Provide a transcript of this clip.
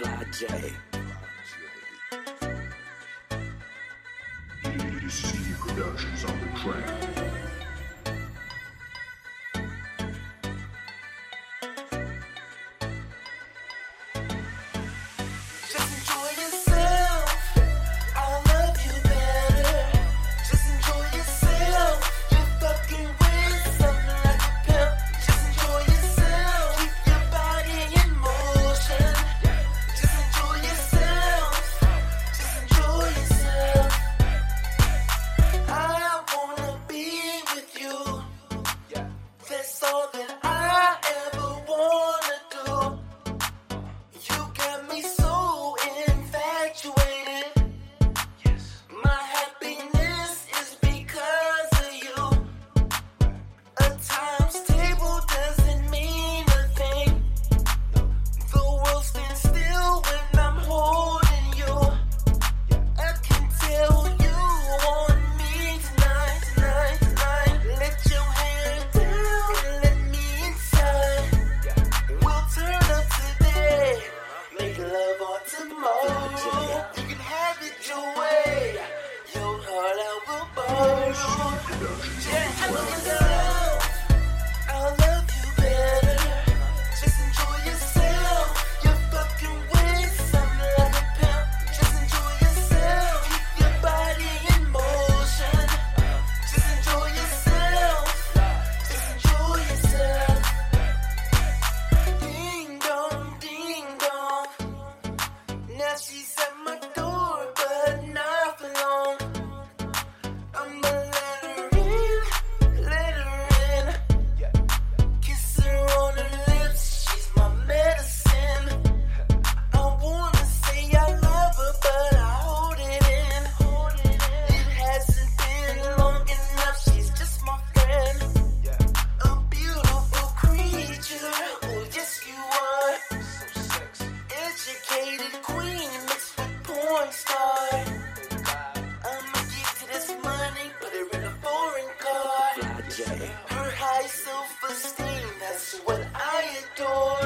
Fly J. Productions on the track. Yeah. porn star. I'ma get to this money, put her in a foreign car. Her high self-esteem, that's what I adore.